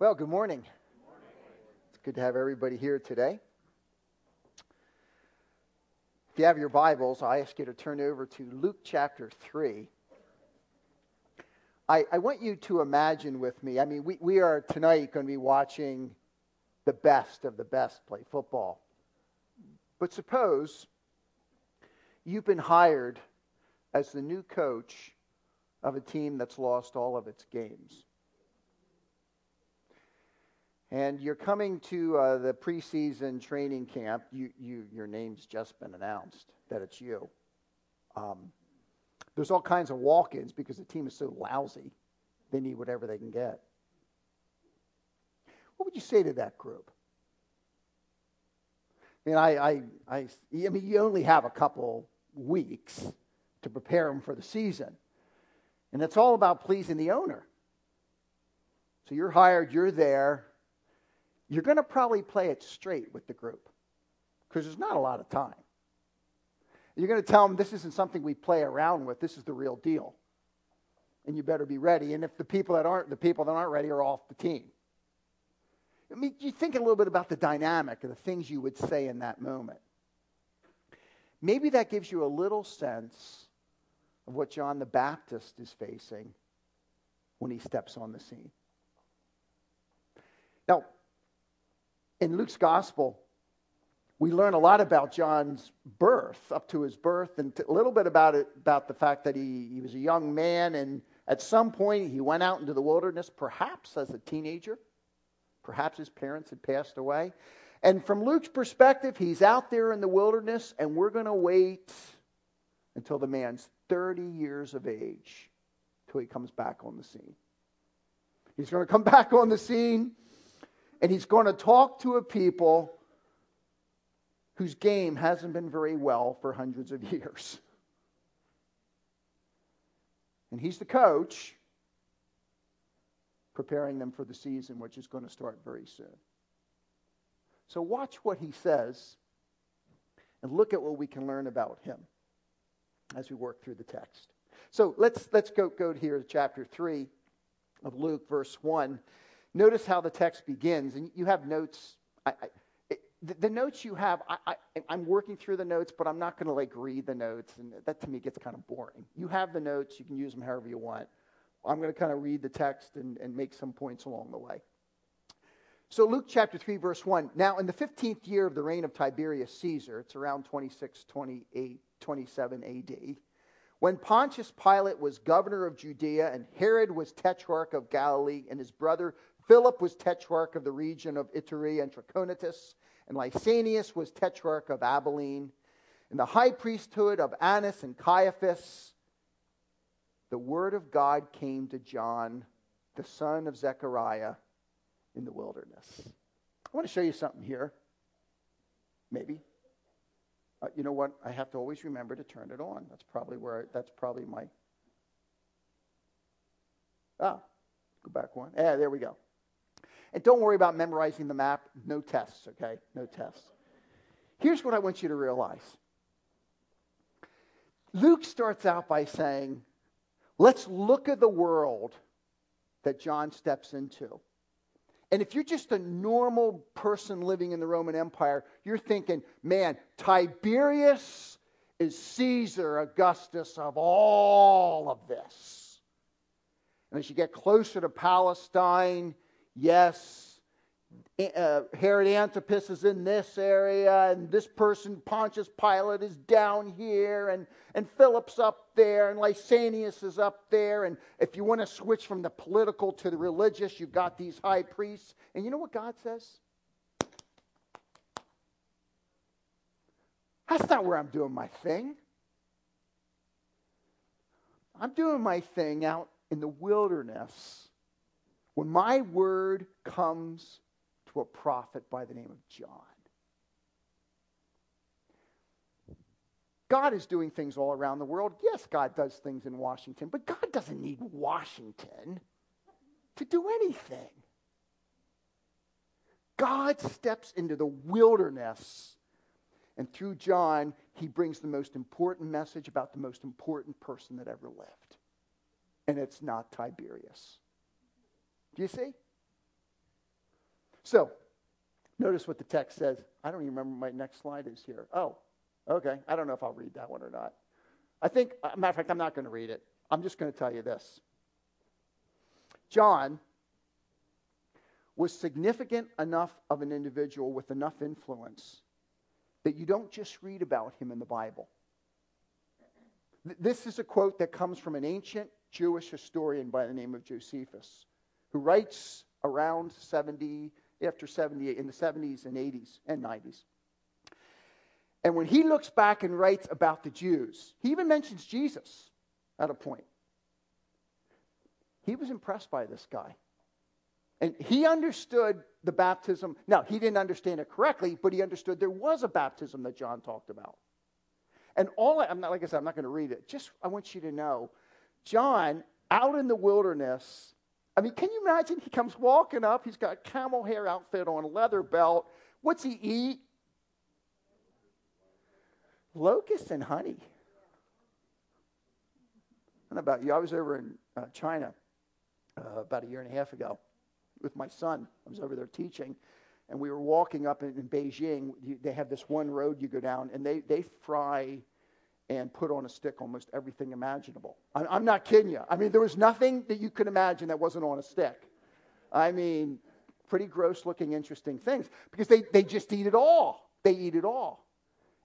Well, good morning. It's good to have everybody here today. If you have your Bibles, I ask you to turn over to Luke chapter 3. I, I want you to imagine with me, I mean, we, we are tonight going to be watching the best of the best play football. But suppose you've been hired as the new coach of a team that's lost all of its games and you're coming to uh, the preseason training camp. You, you, your name's just been announced that it's you. Um, there's all kinds of walk ins because the team is so lousy, they need whatever they can get. What would you say to that group? I mean, I, I, I, I mean, you only have a couple weeks to prepare them for the season. And it's all about pleasing the owner. So you're hired, you're there, you're going to probably play it straight with the group because there's not a lot of time. You're going to tell them this isn't something we play around with. This is the real deal. And you better be ready. And if the people that aren't the people that aren't ready are off the team. I mean, you think a little bit about the dynamic of the things you would say in that moment. Maybe that gives you a little sense of what John the Baptist is facing when he steps on the scene. Now, in Luke's gospel, we learn a lot about John's birth, up to his birth, and a little bit about it, about the fact that he, he was a young man, and at some point he went out into the wilderness, perhaps as a teenager. Perhaps his parents had passed away. And from Luke's perspective, he's out there in the wilderness, and we're going to wait until the man's 30 years of age till he comes back on the scene. He's going to come back on the scene and he's going to talk to a people whose game hasn't been very well for hundreds of years. And he's the coach preparing them for the season, which is going to start very soon. So watch what he says and look at what we can learn about him as we work through the text. So let's, let's go, go here to chapter 3 of Luke, verse 1. Notice how the text begins, and you have notes. I, I, the, notes you have, I, am working through the notes, but I'm not going to like read the notes, and that to me gets kind of boring. You have the notes; you can use them however you want. I'm going to kind of read the text and, and make some points along the way. So, Luke chapter 3, verse 1. Now, in the 15th year of the reign of Tiberius Caesar, it's around 26, 28, 27 AD, when Pontius Pilate was governor of Judea and Herod was tetrarch of Galilee and his brother Philip was tetrarch of the region of Iturea and Trachonitis, and Lysanias was tetrarch of Abilene. In the high priesthood of Annas and Caiaphas, the word of God came to John, the son of Zechariah, in the wilderness. I want to show you something here. Maybe. Uh, you know what? I have to always remember to turn it on. That's probably where, I, that's probably my. Ah, go back one. Yeah, there we go. And don't worry about memorizing the map. No tests, okay? No tests. Here's what I want you to realize Luke starts out by saying, let's look at the world that John steps into. And if you're just a normal person living in the Roman Empire, you're thinking, man, Tiberius is Caesar Augustus of all of this. And as you get closer to Palestine, Yes, uh, Herod Antipas is in this area, and this person, Pontius Pilate, is down here, and, and Philip's up there, and Lysanias is up there. And if you want to switch from the political to the religious, you've got these high priests. And you know what God says? That's not where I'm doing my thing. I'm doing my thing out in the wilderness when my word comes to a prophet by the name of John, God is doing things all around the world. Yes, God does things in Washington, but God doesn't need Washington to do anything. God steps into the wilderness, and through John, he brings the most important message about the most important person that ever lived. And it's not Tiberius. Do you see? So, notice what the text says. I don't even remember my next slide is here. Oh, okay. I don't know if I'll read that one or not. I think, uh, matter of fact, I'm not going to read it. I'm just going to tell you this. John was significant enough of an individual with enough influence that you don't just read about him in the Bible. This is a quote that comes from an ancient Jewish historian by the name of Josephus, who writes around 70, after 70, in the 70s and 80s and 90s. And when he looks back and writes about the Jews, he even mentions Jesus at a point. He was impressed by this guy. And he understood the baptism. Now, he didn't understand it correctly, but he understood there was a baptism that John talked about. And all I, am not, like I said, I'm not going to read it. Just, I want you to know, John, out in the wilderness, I mean, can you imagine? He comes walking up, he's got a camel hair outfit on, a leather belt. What's he eat? Locusts and honey. I don't know about you. I was over in uh, China uh, about a year and a half ago with my son. I was over there teaching, and we were walking up in, in Beijing. You, they have this one road you go down, and they, they fry and put on a stick almost everything imaginable. I'm, not kidding you. I mean, there was nothing that you could imagine that wasn't on a stick. I mean, pretty gross looking, interesting things because they, they just eat it all. They eat it all.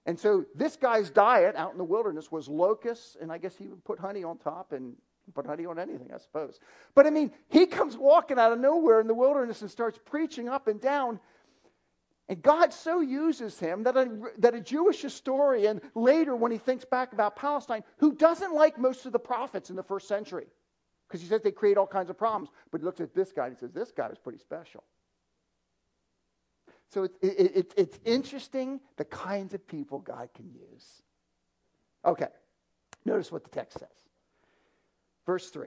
And so this guy's diet out in the wilderness was locusts, and I guess he would put honey on top and put honey on anything, I suppose. But I mean, he comes walking out of nowhere in the wilderness and starts preaching up and down. And God so uses him that a, that a Jewish historian later, when he thinks back about Palestine, who doesn't like most of the prophets in the first century, because he says they create all kinds of problems, but he looks at this guy and he says, This guy was pretty special. So it, it, it, it's interesting the kinds of people God can use. Okay, notice what the text says. Verse 3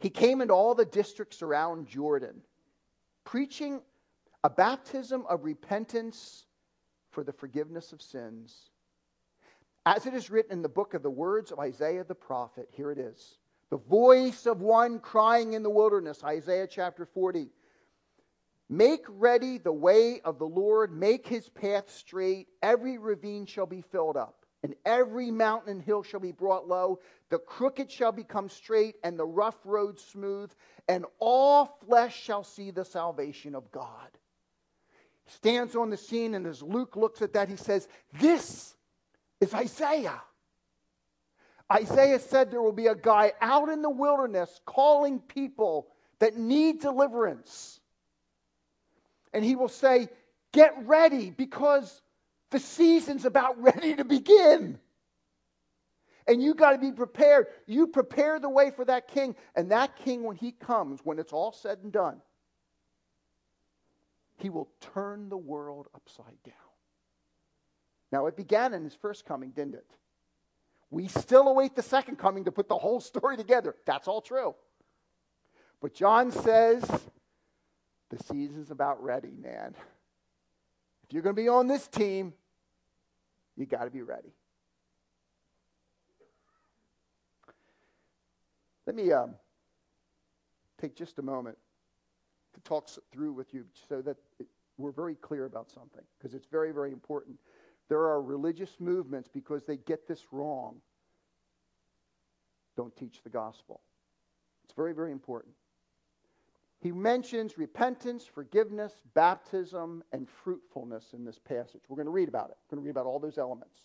He came into all the districts around Jordan, preaching a baptism of repentance for the forgiveness of sins. As it is written in the book of the words of Isaiah the prophet, here it is. The voice of one crying in the wilderness, Isaiah chapter 40. Make ready the way of the Lord, make his path straight. Every ravine shall be filled up, and every mountain and hill shall be brought low. The crooked shall become straight, and the rough road smooth, and all flesh shall see the salvation of God stands on the scene, and as Luke looks at that, he says, This is Isaiah. Isaiah said there will be a guy out in the wilderness calling people that need deliverance. And he will say, Get ready because the season's about ready to begin. And you got to be prepared. You prepare the way for that king. And that king, when he comes, when it's all said and done, he will turn the world upside down. Now, it began in his first coming, didn't it? We still await the second coming to put the whole story together. That's all true. But John says the season's about ready, man. If you're going to be on this team, you got to be ready. Let me um, take just a moment to talk through with you so that we're very clear about something, because it's very, very important. There are religious movements because they get this wrong, don't teach the gospel. It's very, very important. He mentions repentance, forgiveness, baptism, and fruitfulness in this passage. We're going to read about it. We're going to read about all those elements.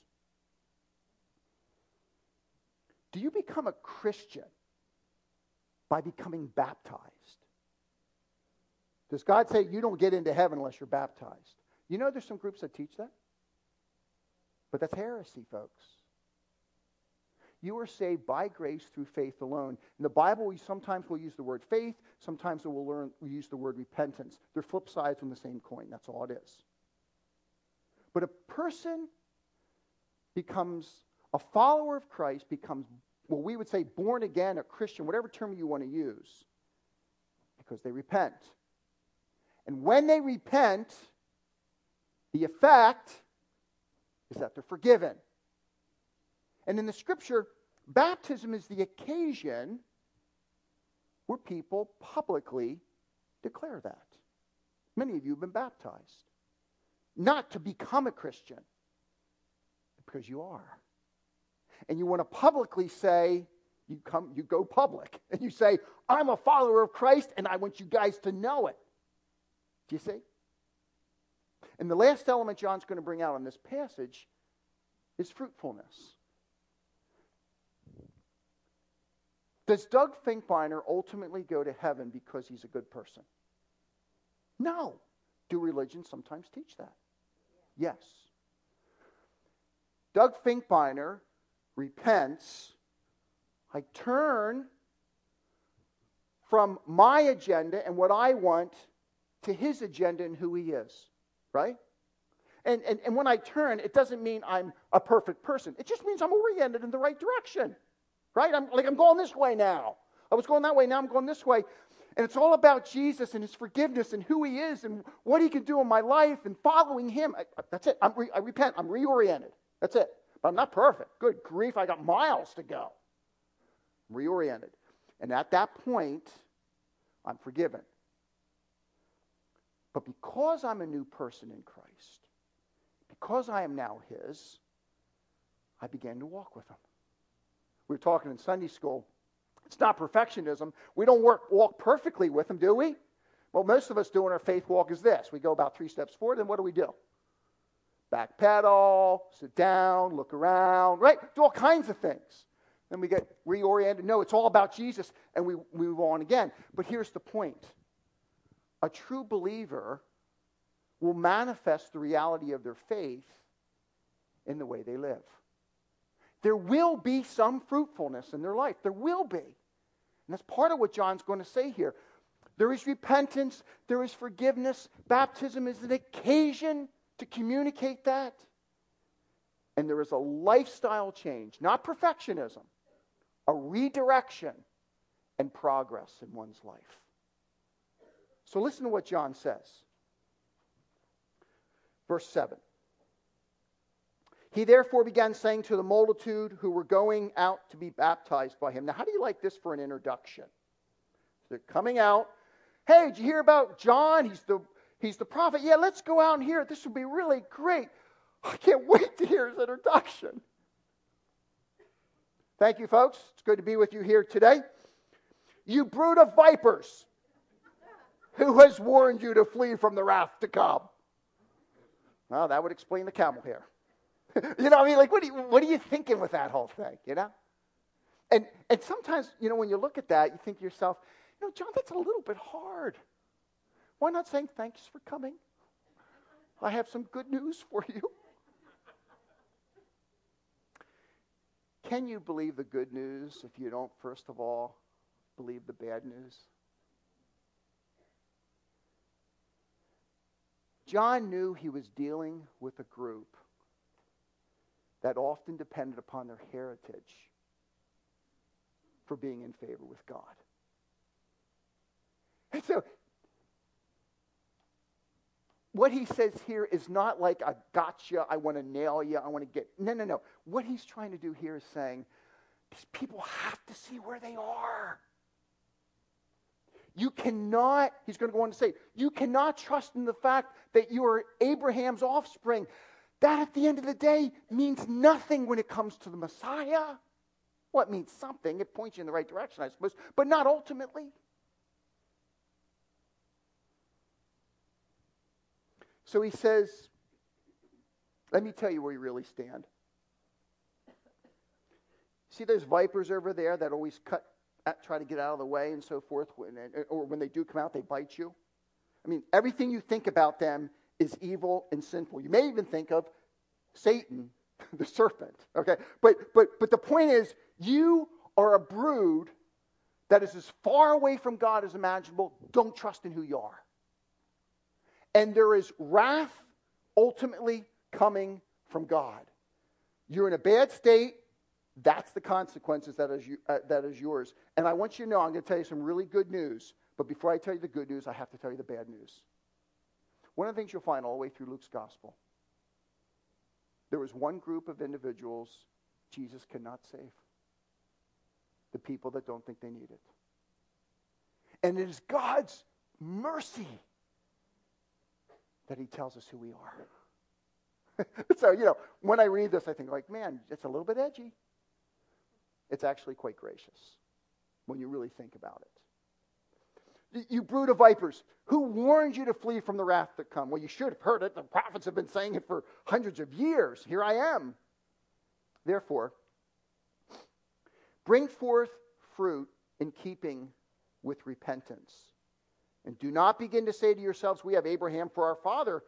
Do you become a Christian by becoming baptized? Does God say you don't get into heaven unless you're baptized? You know there's some groups that teach that? But that's heresy, folks. You are saved by grace through faith alone. In the Bible, we sometimes will use the word faith, sometimes we'll learn we use the word repentance. They're flip sides on the same coin. That's all it is. But a person becomes a follower of Christ, becomes well, we would say born again, a Christian, whatever term you want to use, because they repent. And when they repent, the effect is that they're forgiven. And in the scripture, baptism is the occasion where people publicly declare that. Many of you have been baptized. Not to become a Christian, because you are. And you want to publicly say, you come, you go public, and you say, I'm a follower of Christ, and I want you guys to know it. Do you see? And the last element John's going to bring out in this passage is fruitfulness. Does Doug Finkbeiner ultimately go to heaven because he's a good person? No. Do religions sometimes teach that? Yes. Doug Finkbeiner repents. I turn from my agenda and what I want to his agenda and who he is, right? And, and, and when I turn, it doesn't mean I'm a perfect person. It just means I'm oriented in the right direction, right? I'm like, I'm going this way now. I was going that way, now I'm going this way. And it's all about Jesus and his forgiveness and who he is and what he can do in my life and following him. I, that's it. Re, I repent. I'm reoriented. That's it. But I'm not perfect. Good grief, I got miles to go. I'm reoriented. And at that point, I'm forgiven. But because I'm a new person in Christ, because I am now his, I began to walk with him. We were talking in Sunday school it's not perfectionism. We don't work, walk perfectly with Him, do we? What most of us do in our faith walk is this we go about three steps forward, then what do we do? Back pedal, sit down, look around, right? Do all kinds of things. Then we get reoriented. No, it's all about Jesus, and we move on again. But here's the point a true believer will manifest the reality of their faith in the way they live. There will be some fruitfulness in their life. There will be. And that's part of what John's going to say here. There is repentance, there is forgiveness. Baptism is an occasion to communicate that. And there is a lifestyle change, not perfectionism, a redirection and progress in one's life. So listen to what John says. Verse 7. He therefore began saying to the multitude who were going out to be baptized by him. Now, how do you like this for an introduction? They're coming out. Hey, did you hear about John? He's the, he's the prophet. Yeah, let's go out and hear it. This would be really great. I can't wait to hear his introduction. Thank you, folks. It's good to be with you here today. You brood of vipers, who has warned you to flee from the wrath to come? Well, that would explain the camel hair. you know, I mean, like, what are, you, what are you thinking with that whole thing, you know? And, and sometimes, you know, when you look at that, you think to yourself, you know, John, that's a little bit hard. Why not saying thanks for coming? I have some good news for you. Can you believe the good news if you don't, first of all, believe the bad news? John knew he was dealing with a group that often depended upon their heritage for being in favor with God. And so, what he says here is not like a gotcha, I want to nail you, I want to get. No, no, no. What he's trying to do here is saying these people have to see where they are. You cannot, he's going to go on to say, you cannot trust in the fact that you are Abraham's offspring. That at the end of the day means nothing when it comes to the Messiah. Well, it means something. It points you in the right direction, I suppose, but not ultimately. So he says, let me tell you where you really stand. See those vipers over there that always cut, try to get out of the way and so forth, when, or when they do come out, they bite you? I mean, everything you think about them is evil and sinful. You may even think of Satan, the serpent. Okay? But but but the point is you are a brood that is as far away from God as imaginable. Don't trust in who you are. And there is wrath ultimately coming from God. You're in a bad state. That's the consequences that is, you, uh, that is yours. And I want you to know, I'm going to tell you some really good news. But before I tell you the good news, I have to tell you the bad news. One of the things you'll find all the way through Luke's gospel there was one group of individuals Jesus cannot save the people that don't think they need it. And it is God's mercy that he tells us who we are. so, you know, when I read this, I think, like, man, it's a little bit edgy. It's actually quite gracious when you really think about it. You brood of vipers, who warned you to flee from the wrath to come? Well, you should have heard it. The prophets have been saying it for hundreds of years. Here I am. Therefore, bring forth fruit in keeping with repentance. And do not begin to say to yourselves, We have Abraham for our father.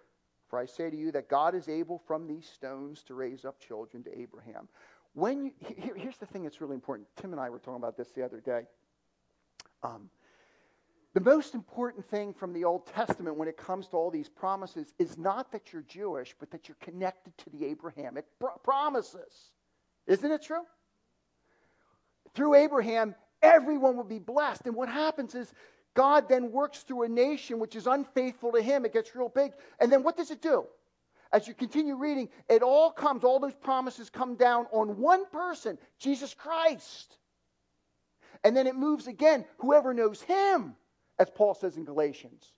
For I say to you that God is able from these stones to raise up children to Abraham. When you, here, here's the thing that's really important. Tim and I were talking about this the other day. Um, the most important thing from the Old Testament when it comes to all these promises is not that you're Jewish, but that you're connected to the Abrahamic promises. Isn't it true? Through Abraham, everyone will be blessed. And what happens is God then works through a nation which is unfaithful to him. It gets real big. And then what does it do? As you continue reading, it all comes, all those promises come down on one person, Jesus Christ. And then it moves again, whoever knows him, as Paul says in Galatians,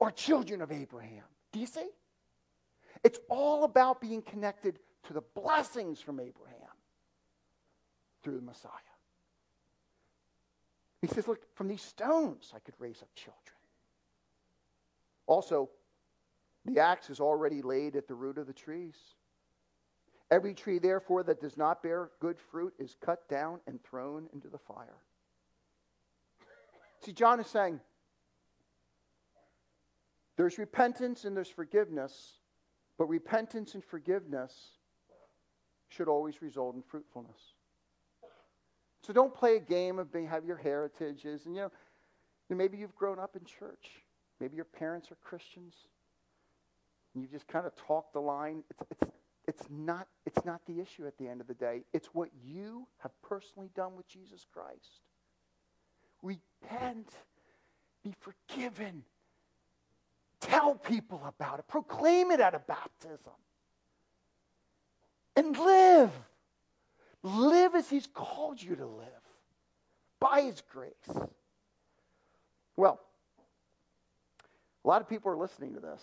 are children of Abraham. Do you see? It's all about being connected to the blessings from Abraham through the Messiah. He says, Look, from these stones I could raise up children. Also, the axe is already laid at the root of the trees. Every tree, therefore, that does not bear good fruit is cut down and thrown into the fire. See, John is saying there's repentance and there's forgiveness, but repentance and forgiveness should always result in fruitfulness. So don't play a game of being, have your heritages. And, you know, maybe you've grown up in church. Maybe your parents are Christians. And you just kind of talk the line. It's, it's, it's, not, it's not the issue at the end of the day. It's what you have personally done with Jesus Christ. Repent. Be forgiven. Tell people about it. Proclaim it at a baptism. And live. Live as He's called you to live by His grace. Well, a lot of people are listening to this,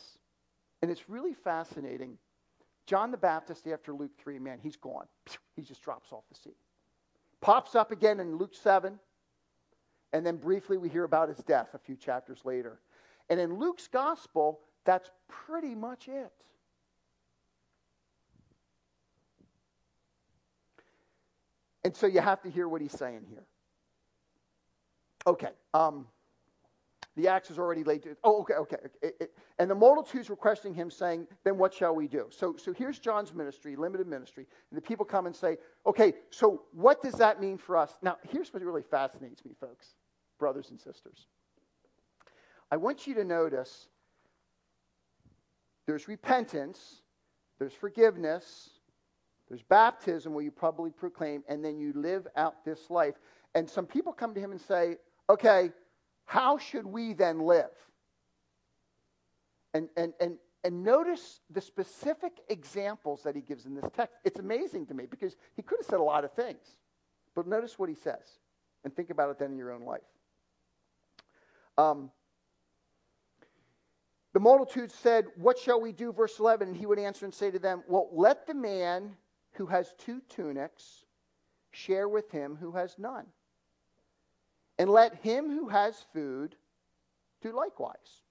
and it's really fascinating. John the Baptist, after Luke 3, man, he's gone. He just drops off the scene. Pops up again in Luke 7, and then briefly we hear about his death a few chapters later. And in Luke's gospel, that's pretty much it. And so you have to hear what he's saying here. Okay. Um, the axe is already laid. To, oh, okay, okay. It, it, and the multitudes were questioning him, saying, Then what shall we do? So, so here's John's ministry, limited ministry. And the people come and say, Okay, so what does that mean for us? Now, here's what really fascinates me, folks, brothers and sisters. I want you to notice there's repentance, there's forgiveness, there's baptism where you probably proclaim, and then you live out this life. And some people come to him and say, okay, how should we then live? And, and, and, and notice the specific examples that he gives in this text. It's amazing to me because he could have said a lot of things. But notice what he says. And think about it then in your own life. Um, the multitude said, What shall we do? Verse 11. And he would answer and say to them, Well, let the man who has two tunics share with him who has none. And let him who has food do likewise.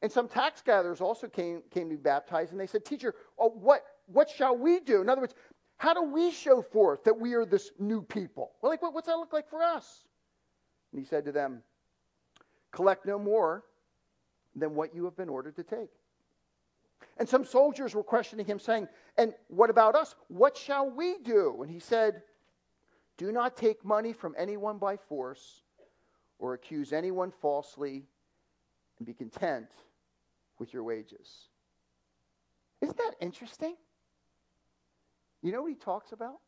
And some tax gatherers also came, came to be baptized, and they said, Teacher, oh, what, what shall we do? In other words, how do we show forth that we are this new people? Well, like, what, what's that look like for us? And he said to them, Collect no more than what you have been ordered to take. And some soldiers were questioning him, saying, And what about us? What shall we do? And he said, Do not take money from anyone by force or accuse anyone falsely, and be content with your wages. Isn't that interesting? You know what he talks about?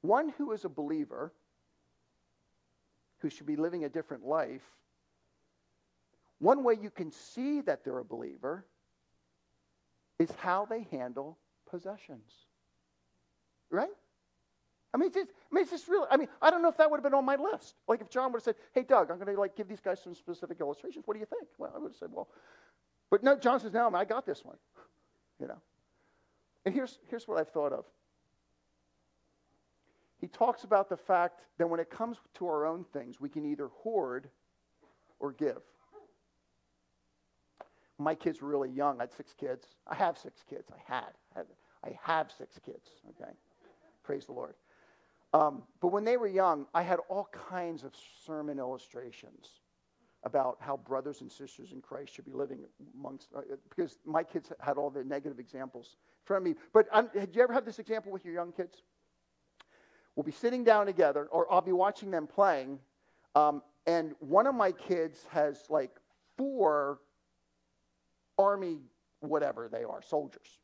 One who is a believer, who should be living a different life, one way you can see that they're a believer is how they handle possessions. Right? I mean, it's just, I mean, it's just really. I mean, I don't know if that would have been on my list. Like if John would have said, "Hey, Doug, I'm going to like give these guys some specific illustrations. What do you think?" Well, I would have said, "Well," but no. John says, "No, man, I got this one." You know. And here's here's what I've thought of. He talks about the fact that when it comes to our own things, we can either hoard or give. My kids were really young. I had six kids. I have six kids. I had. I have six kids. Okay. Praise the Lord. Um, but when they were young, I had all kinds of sermon illustrations about how brothers and sisters in Christ should be living amongst, uh, because my kids had all the negative examples in front of me. But um, did you ever have this example with your young kids? We'll be sitting down together, or I'll be watching them playing, um, and one of my kids has like four army, whatever they are, soldiers.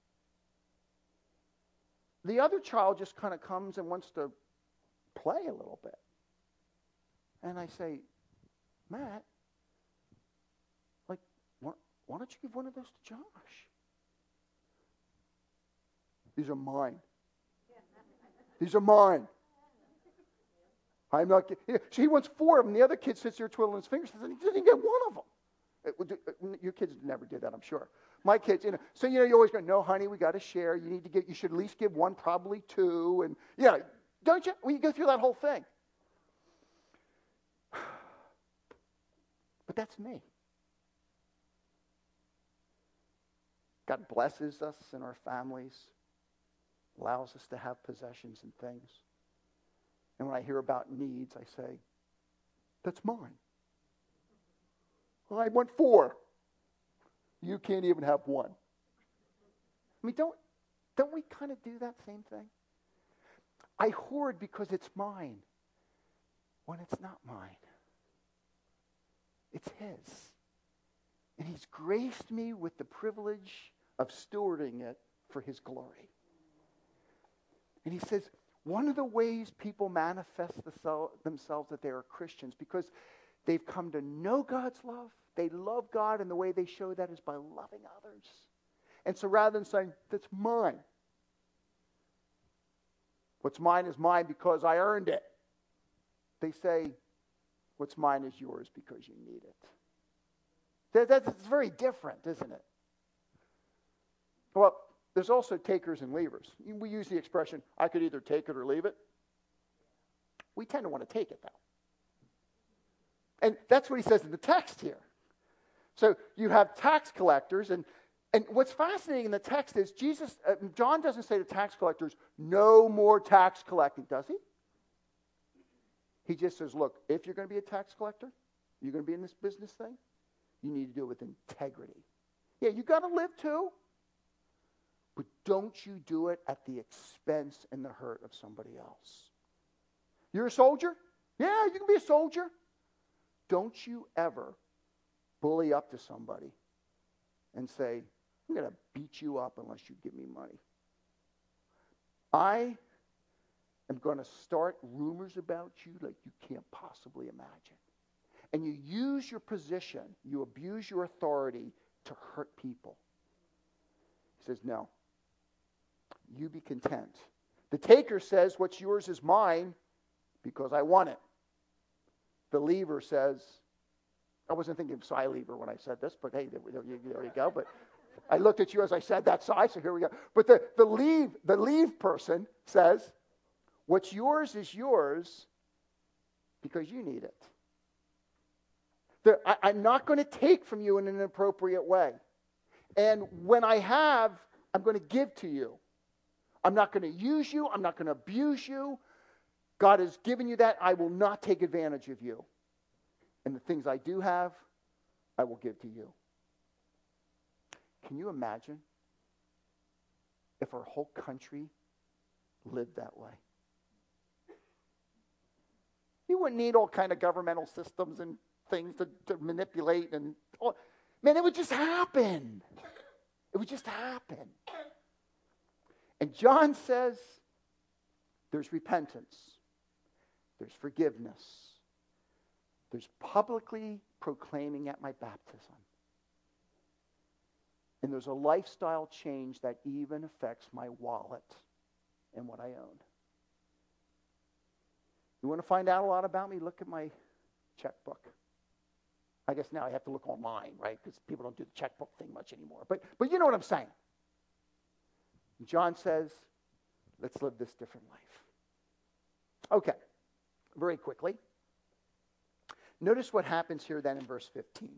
The other child just kind of comes and wants to play a little bit. And I say, Matt, like, why, why don't you give one of those to Josh? These are mine. These are mine. I'm not. He wants four of them. The other kid sits there twiddling his fingers he doesn't get one of them. Uh, your kids never did that, I'm sure. My kids, you know. So you know, you always go, "No, honey, we got to share. You need to get. You should at least give one, probably two, and yeah, don't you? When you go through that whole thing. But that's me. God blesses us and our families, allows us to have possessions and things. And when I hear about needs, I say, that's mine. Well, I want four. You can't even have one. I mean, don't, don't we kind of do that same thing? I hoard because it's mine when it's not mine. It's His. And He's graced me with the privilege of stewarding it for His glory. And He says, one of the ways people manifest the, themselves that they are Christians because they've come to know God's love, they love God, and the way they show that is by loving others. And so rather than saying, that's mine, What's mine is mine because I earned it. They say, What's mine is yours because you need it. That, that's very different, isn't it? Well, there's also takers and leavers. We use the expression, I could either take it or leave it. We tend to want to take it, though. And that's what he says in the text here. So you have tax collectors, and and what's fascinating in the text is Jesus, uh, John doesn't say to tax collectors, no more tax collecting, does he? He just says, look, if you're going to be a tax collector, you're going to be in this business thing, you need to do it with integrity. Yeah, you got to live too, but don't you do it at the expense and the hurt of somebody else. You're a soldier? Yeah, you can be a soldier. Don't you ever bully up to somebody and say, I'm going to beat you up unless you give me money. I am going to start rumors about you like you can't possibly imagine. And you use your position, you abuse your authority to hurt people. He says, No. You be content. The taker says, What's yours is mine because I want it. The leaver says, I wasn't thinking of Cy Lever when I said this, but hey, there, there, there you go. But I looked at you as I said that side, so here we go. But the, the leave, the leave person says, What's yours is yours because you need it. I, I'm not going to take from you in an inappropriate way. And when I have, I'm going to give to you. I'm not going to use you. I'm not going to abuse you. God has given you that. I will not take advantage of you. And the things I do have, I will give to you. Can you imagine if our whole country lived that way? You wouldn't need all kind of governmental systems and things to, to manipulate and oh, man, it would just happen. It would just happen. And John says there's repentance, there's forgiveness, there's publicly proclaiming at my baptism. And there's a lifestyle change that even affects my wallet and what I own. You want to find out a lot about me? Look at my checkbook. I guess now I have to look online, right? Because people don't do the checkbook thing much anymore. But, but you know what I'm saying. John says, let's live this different life. Okay, very quickly. Notice what happens here then in verse 15.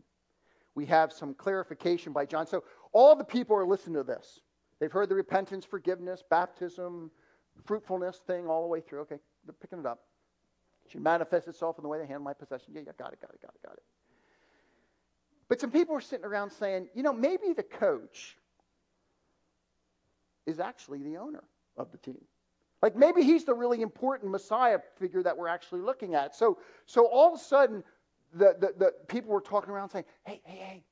We have some clarification by John. So all the people are listening to this. They've heard the repentance, forgiveness, baptism, fruitfulness thing all the way through. Okay, they're picking it up. It should manifest itself in the way they handle my possession. Yeah, yeah, got it, got it, got it, got it. But some people are sitting around saying, you know, maybe the coach is actually the owner of the team. Like maybe he's the really important Messiah figure that we're actually looking at. So, so all of a sudden, the, the, the people were talking around saying, hey, hey, hey,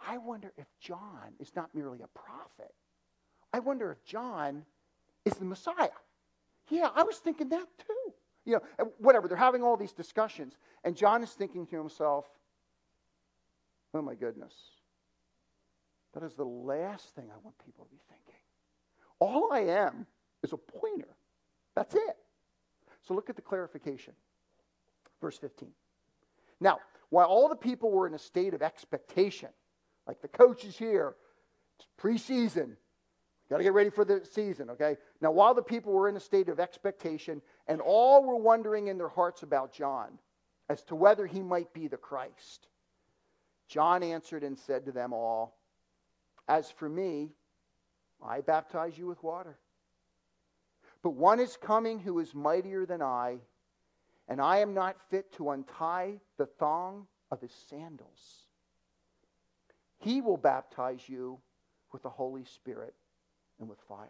I wonder if John is not merely a prophet. I wonder if John is the Messiah. Yeah, I was thinking that too. You know, whatever. They're having all these discussions, and John is thinking to himself, oh my goodness, that is the last thing I want people to be thinking. All I am is a pointer. That's it. So look at the clarification. Verse 15. Now, while all the people were in a state of expectation, like the coach is here, it's preseason, got to get ready for the season, okay? Now, while the people were in a state of expectation, and all were wondering in their hearts about John as to whether he might be the Christ, John answered and said to them all, As for me, I baptize you with water. But one is coming who is mightier than I, and I am not fit to untie the thong of his sandals. He will baptize you with the Holy Spirit and with fire.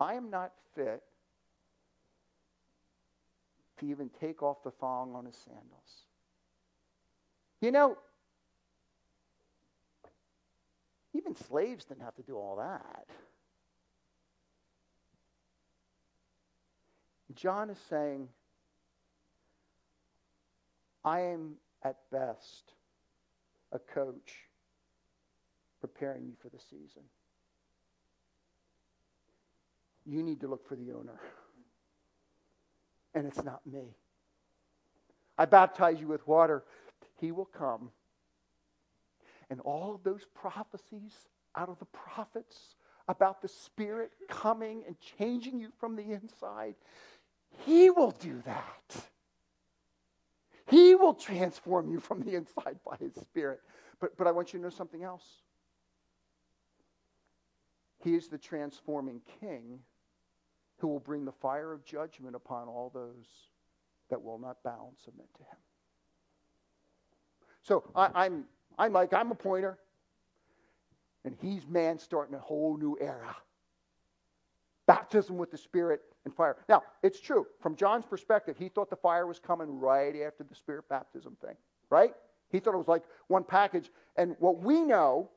I am not fit to even take off the thong on his sandals. You know, even slaves didn't have to do all that. John is saying, I am at best a coach preparing you for the season. You need to look for the owner. And it's not me. I baptize you with water. He will come. And all of those prophecies out of the prophets about the Spirit coming and changing you from the inside, He will do that. He will transform you from the inside by His Spirit. But, but I want you to know something else. He is the transforming King who will bring the fire of judgment upon all those that will not bow and submit to Him. So I, I'm, I'm like, I'm a pointer. And he's man starting a whole new era. Baptism with the Spirit and fire. Now, it's true. From John's perspective, he thought the fire was coming right after the Spirit baptism thing, right? He thought it was like one package. And what we know,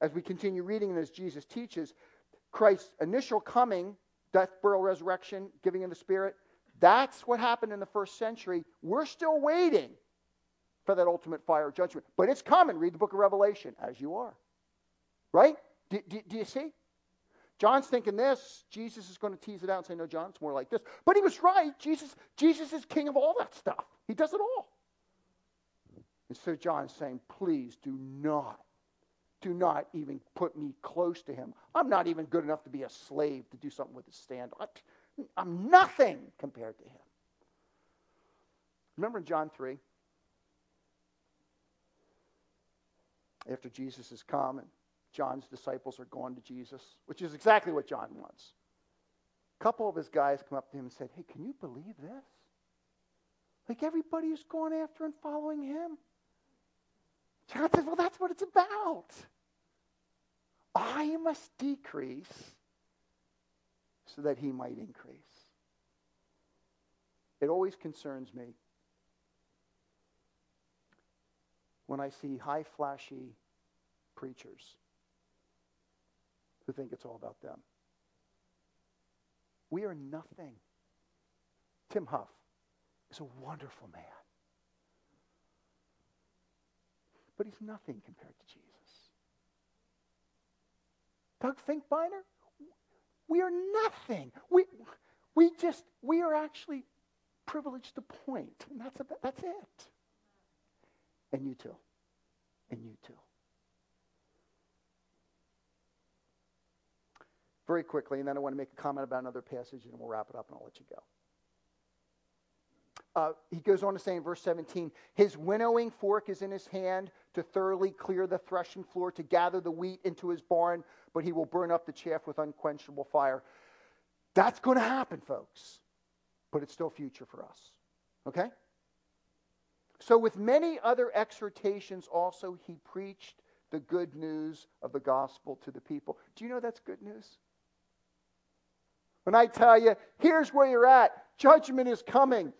as we continue reading and as Jesus teaches, Christ's initial coming, death, burial, resurrection, giving of the Spirit, that's what happened in the first century. We're still waiting for that ultimate fire judgment. But it's coming. Read the book of Revelation as you are. Right? Do, do, do, you see? John's thinking this. Jesus is going to tease it out and say, no, John, it's more like this. But he was right. Jesus, Jesus is king of all that stuff. He does it all. And so John's saying, please do not, do not even put me close to him. I'm not even good enough to be a slave to do something with his stand. I'm nothing compared to him. Remember in John 3? After Jesus has come and John's disciples are going to Jesus, which is exactly what John wants. A couple of his guys come up to him and said, Hey, can you believe this? Like everybody is going after and following him. John says, Well, that's what it's about. I must decrease so that he might increase. It always concerns me when I see high flashy preachers who think it's all about them. We are nothing. Tim Huff is a wonderful man. But he's nothing compared to Jesus. Doug Finkbeiner, we are nothing. We, we just, we are actually privileged to point, and that's, about, that's it. And you too. And you too. Very quickly, and then I want to make a comment about another passage, and we'll wrap it up, and I'll let you go. Uh, he goes on to say in verse 17, his winnowing fork is in his hand to thoroughly clear the threshing floor, to gather the wheat into his barn, but he will burn up the chaff with unquenchable fire. That's going to happen, folks, but it's still future for us. Okay? So, with many other exhortations, also, he preached the good news of the gospel to the people. Do you know that's good news? When I tell you, here's where you're at, judgment is coming.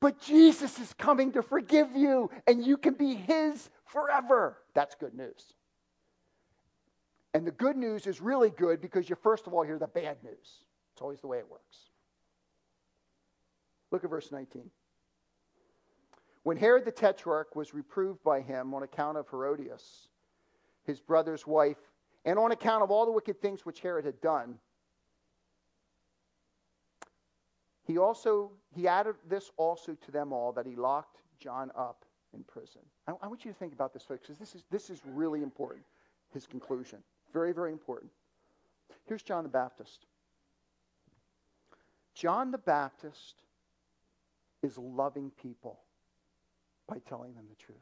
But Jesus is coming to forgive you, and you can be His forever. That's good news. And the good news is really good because you first of all hear the bad news. It's always the way it works. Look at verse 19. When Herod the Tetrarch was reproved by him on account of Herodias, his brother's wife, and on account of all the wicked things which Herod had done, He also he added this also to them all that he locked John up in prison. I, I want you to think about this, folks, because this is this is really important. His conclusion, very very important. Here's John the Baptist. John the Baptist is loving people by telling them the truth,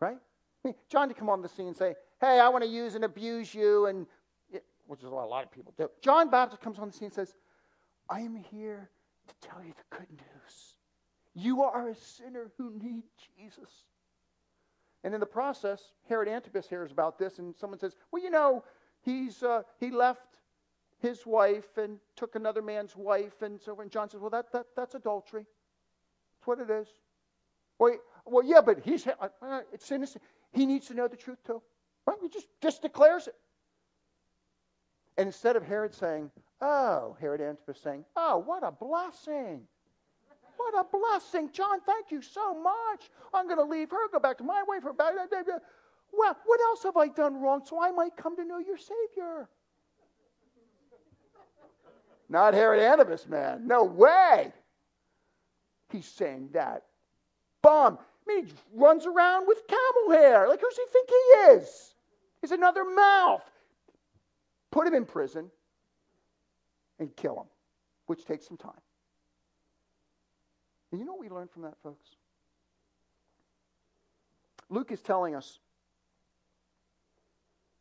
right? I mean, John to come on the scene and say, "Hey, I want to use and abuse you," and which is what a lot of people do. John Baptist comes on the scene and says, "I am here to tell you the good news. You are a sinner who need Jesus. And in the process, Herod Antipas hears about this, and someone says, Well, you know, he's, uh, he left his wife and took another man's wife, and so and John says, Well, that, that, that's adultery. That's what it is. Well, well yeah, but he's, uh, uh, it's innocent. He needs to know the truth too. Right? He just, just declares it. Instead of Herod saying, Oh, Herod Antipas saying, Oh, what a blessing. What a blessing. John, thank you so much. I'm going to leave her, go back to my wife. Her. Well, what else have I done wrong so I might come to know your Savior? Not Herod Antipas, man. No way. He's saying that. Bum. I mean, he runs around with camel hair. Like, who's he think he is? He's another mouth. Put him in prison and kill him, which takes some time. And you know what we learned from that, folks? Luke is telling us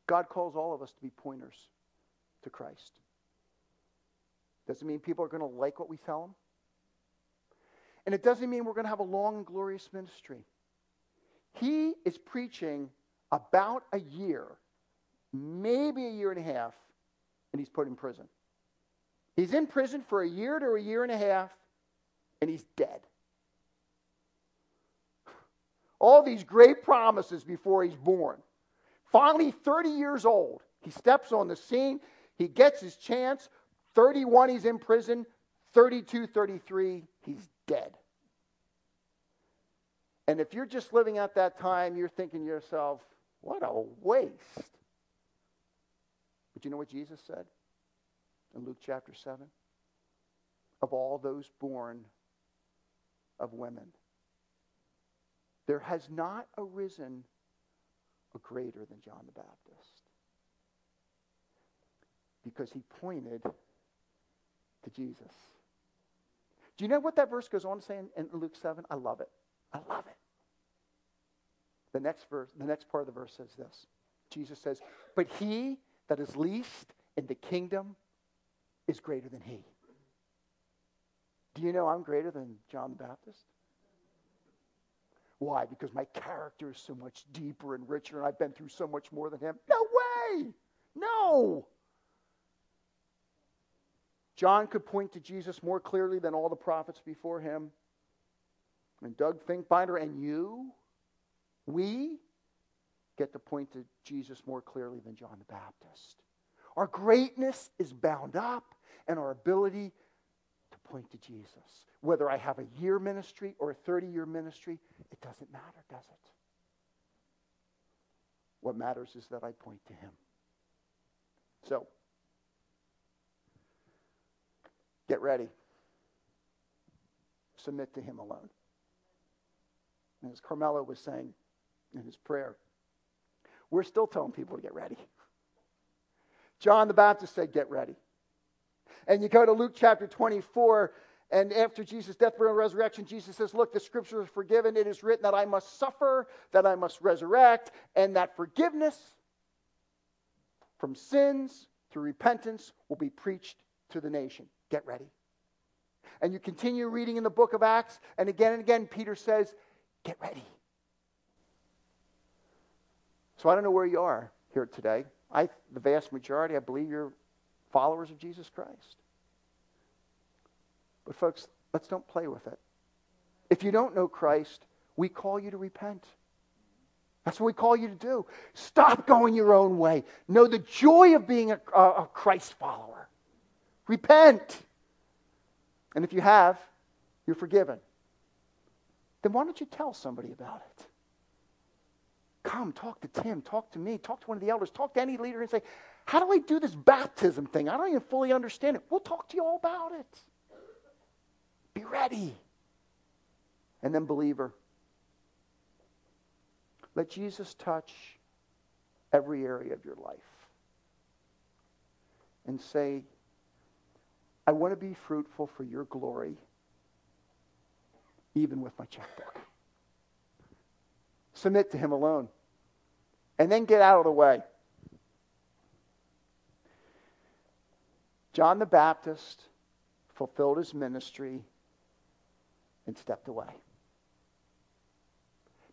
God calls all of us to be pointers to Christ. Doesn't mean people are going to like what we tell them. And it doesn't mean we're going to have a long and glorious ministry. He is preaching about a year, maybe a year and a half, and he's put in prison. He's in prison for a year to a year and a half, and he's dead. All these great promises before he's born. Finally, 30 years old, he steps on the scene. He gets his chance. 31, he's in prison. 32, 33, he's dead. And if you're just living at that time, you're thinking to yourself, what a waste. But you know what Jesus said? in Luke chapter 7? Of all those born of women, there has not arisen a greater than John the Baptist. Because he pointed to Jesus. Do you know what that verse goes on to say in, in Luke 7? I love it. I love it. The next verse, the next part of the verse says this. Jesus says, But he that is least in the kingdom is greater than he. Do you know I'm greater than John the Baptist? Why? Because my character is so much deeper and richer, and I've been through so much more than him. No way! No! John could point to Jesus more clearly than all the prophets before him. And Doug Finkbinder and you, we get to point to Jesus more clearly than John the Baptist. Our greatness is bound up and our ability to point to Jesus. Whether I have a year ministry or a 30 year ministry, it doesn't matter, does it? What matters is that I point to Him. So, Get ready. Submit to Him alone. And as Carmelo was saying in his prayer, we're still telling people to get ready. John the Baptist said, Get ready. And you go to Luke chapter 24, and after Jesus' death, burial, and resurrection, Jesus says, Look, the scripture is forgiven. It is written that I must suffer, that I must resurrect, and that forgiveness from sins through repentance will be preached to the nation. Get ready. And you continue reading in the book of Acts, and again and again, Peter says, Get ready. So I don't know where you are here today. I, the vast majority, I believe you're followers of Jesus Christ. But, folks, let's don't play with it. If you don't know Christ, we call you to repent. That's what we call you to do. Stop going your own way. Know the joy of being a, a, a Christ follower. Repent. And if you have, you're forgiven. Then why don't you tell somebody about it? Come, talk to Tim, talk to me, talk to one of the elders, talk to any leader and say, How do I do this baptism thing? I don't even fully understand it. We'll talk to you all about it. Be ready. And then, believer, let Jesus touch every area of your life and say, I want to be fruitful for your glory, even with my checkbook. Submit to Him alone and then get out of the way. John the Baptist fulfilled his ministry and stepped away.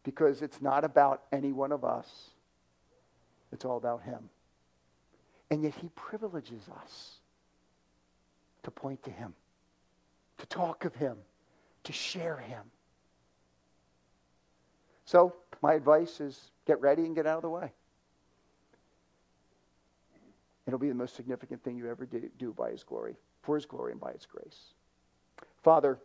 Because it's not about any one of us, it's all about him. And yet he privileges us to point to him, to talk of him, to share him. So, my advice is get ready and get out of the way. It'll be the most significant thing you ever do, do by His glory, for His glory and by His grace. Father,